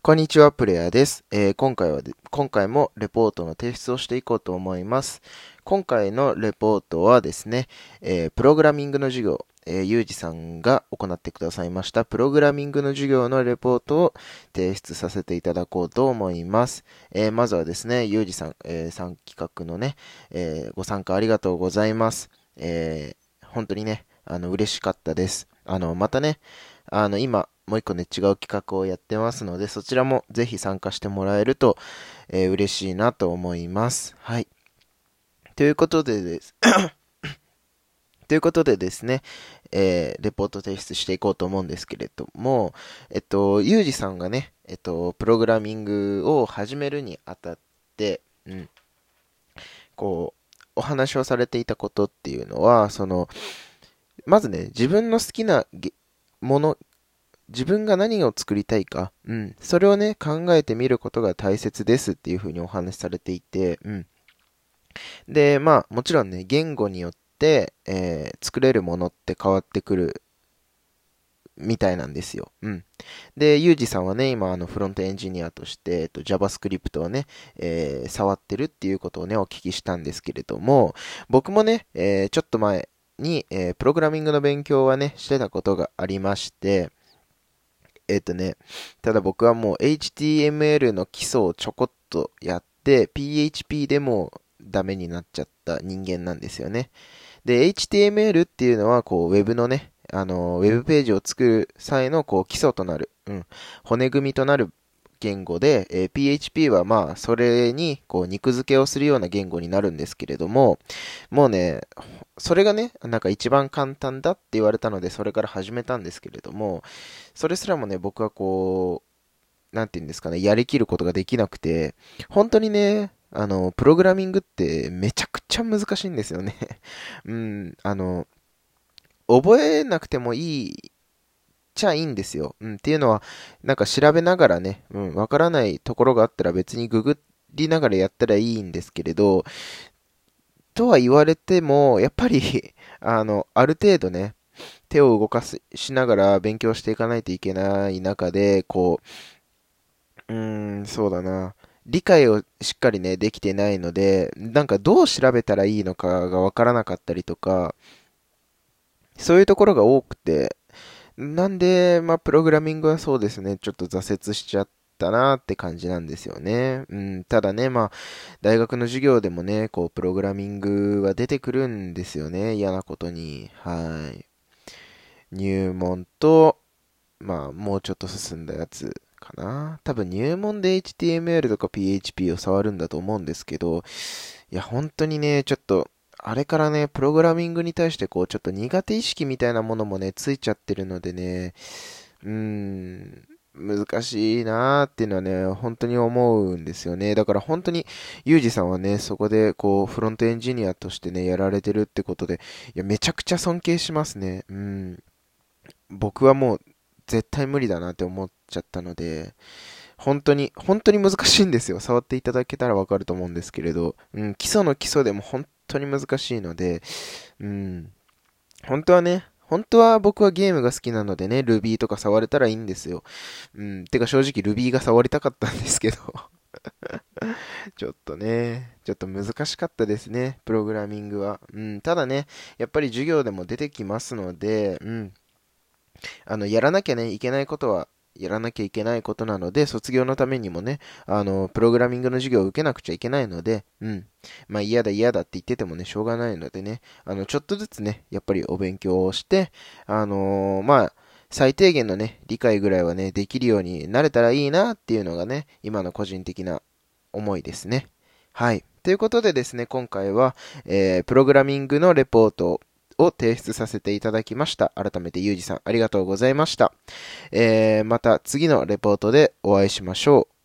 こんにちは、プレイヤーです。えー、今回は今回もレポートの提出をしていこうと思います。今回のレポートはですね、えー、プログラミングの授業、えー、ゆうじさんが行ってくださいましたプログラミングの授業のレポートを提出させていただこうと思います。えー、まずはですね、ゆうじさん、えー、参企画のね、え、ご参加ありがとうございます。え、本当にね、あの、嬉しかったです。あの、またね、あの、今、もう一個ね、違う企画をやってますので、そちらもぜひ参加してもらえると、えー、嬉しいなと思います。はい。ということでです。ということでですね、えー、レポート提出していこうと思うんですけれども、えっと、ゆうじさんがね、えっと、プログラミングを始めるにあたって、うん、こう、お話をされていたことっていうのは、その、まずね、自分の好きなもの、自分が何を作りたいか、うん、それをね、考えてみることが大切ですっていうふうにお話しされていて、うん。で、まあ、もちろんね、言語によって、えー、作れるものって変わってくるみたいなんですよ。うん。で、ゆうじさんはね、今、あの、フロントエンジニアとして、えっと、JavaScript をね、えー、触ってるっていうことをね、お聞きしたんですけれども、僕もね、えー、ちょっと前に、えー、プログラミングの勉強はね、してたことがありまして、えっ、ー、とね、ただ僕はもう HTML の基礎をちょこっとやって、PHP でもダメになっちゃった人間なんですよね。で、HTML っていうのは、こう、Web のね、あの、ウェブページを作る際の、こう、基礎となる、うん、骨組みとなる言語で、えー、PHP はまあ、それに、こう、肉付けをするような言語になるんですけれども、もうね、それがね、なんか一番簡単だって言われたので、それから始めたんですけれども、それすらもね、僕はこう、なんて言うんですかね、やりきることができなくて、本当にね、あの、プログラミングってめちゃくちゃ難しいんですよね。うん、あの、覚えなくてもいいちゃいいんですよ。うん、っていうのは、なんか調べながらね、うん、わからないところがあったら別にググりながらやったらいいんですけれど、とは言われても、やっぱり あの、ある程度ね、手を動かす、しながら勉強していかないといけない中で、こう、うーん、そうだな。理解をしっかりね、できてないので、なんかどう調べたらいいのかがわからなかったりとか、そういうところが多くて、なんで、まあ、プログラミングはそうですね、ちょっと挫折しちゃったなって感じなんですよね。うん、ただね、まあ、大学の授業でもね、こう、プログラミングは出てくるんですよね、嫌なことに。はい。入門と、まあ、もうちょっと進んだやつかな。多分入門で HTML とか PHP を触るんだと思うんですけど、いや、本当にね、ちょっと、あれからね、プログラミングに対してこう、ちょっと苦手意識みたいなものもね、ついちゃってるのでね、うーん、難しいなーっていうのはね、本当に思うんですよね。だから本当に、ユージさんはね、そこでこう、フロントエンジニアとしてね、やられてるってことで、いや、めちゃくちゃ尊敬しますね。うん。僕はもう、絶対無理だなって思っちゃったので、本当に、本当に難しいんですよ。触っていただけたらわかると思うんですけれど、うん、基礎の基礎でも本当に難しいので、うん。本当はね、本当は僕はゲームが好きなのでね、Ruby とか触れたらいいんですよ。うん。てか正直 Ruby が触りたかったんですけど ちょっとね、ちょっと難しかったですね、プログラミングは。うん。ただね、やっぱり授業でも出てきますので、うん。あの、やらなきゃね、いけないことはやらなきゃいけないことなので、卒業のためにもね、あの、プログラミングの授業を受けなくちゃいけないので、うん。まあ嫌だ嫌だって言っててもね、しょうがないのでね、あの、ちょっとずつね、やっぱりお勉強をして、あのー、まあ、最低限のね、理解ぐらいはね、できるようになれたらいいなっていうのがね、今の個人的な思いですね。はい。ということでですね、今回は、えー、プログラミングのレポートを提出させていただきました。改めてゆうじさんありがとうございました。えー、また次のレポートでお会いしましょう。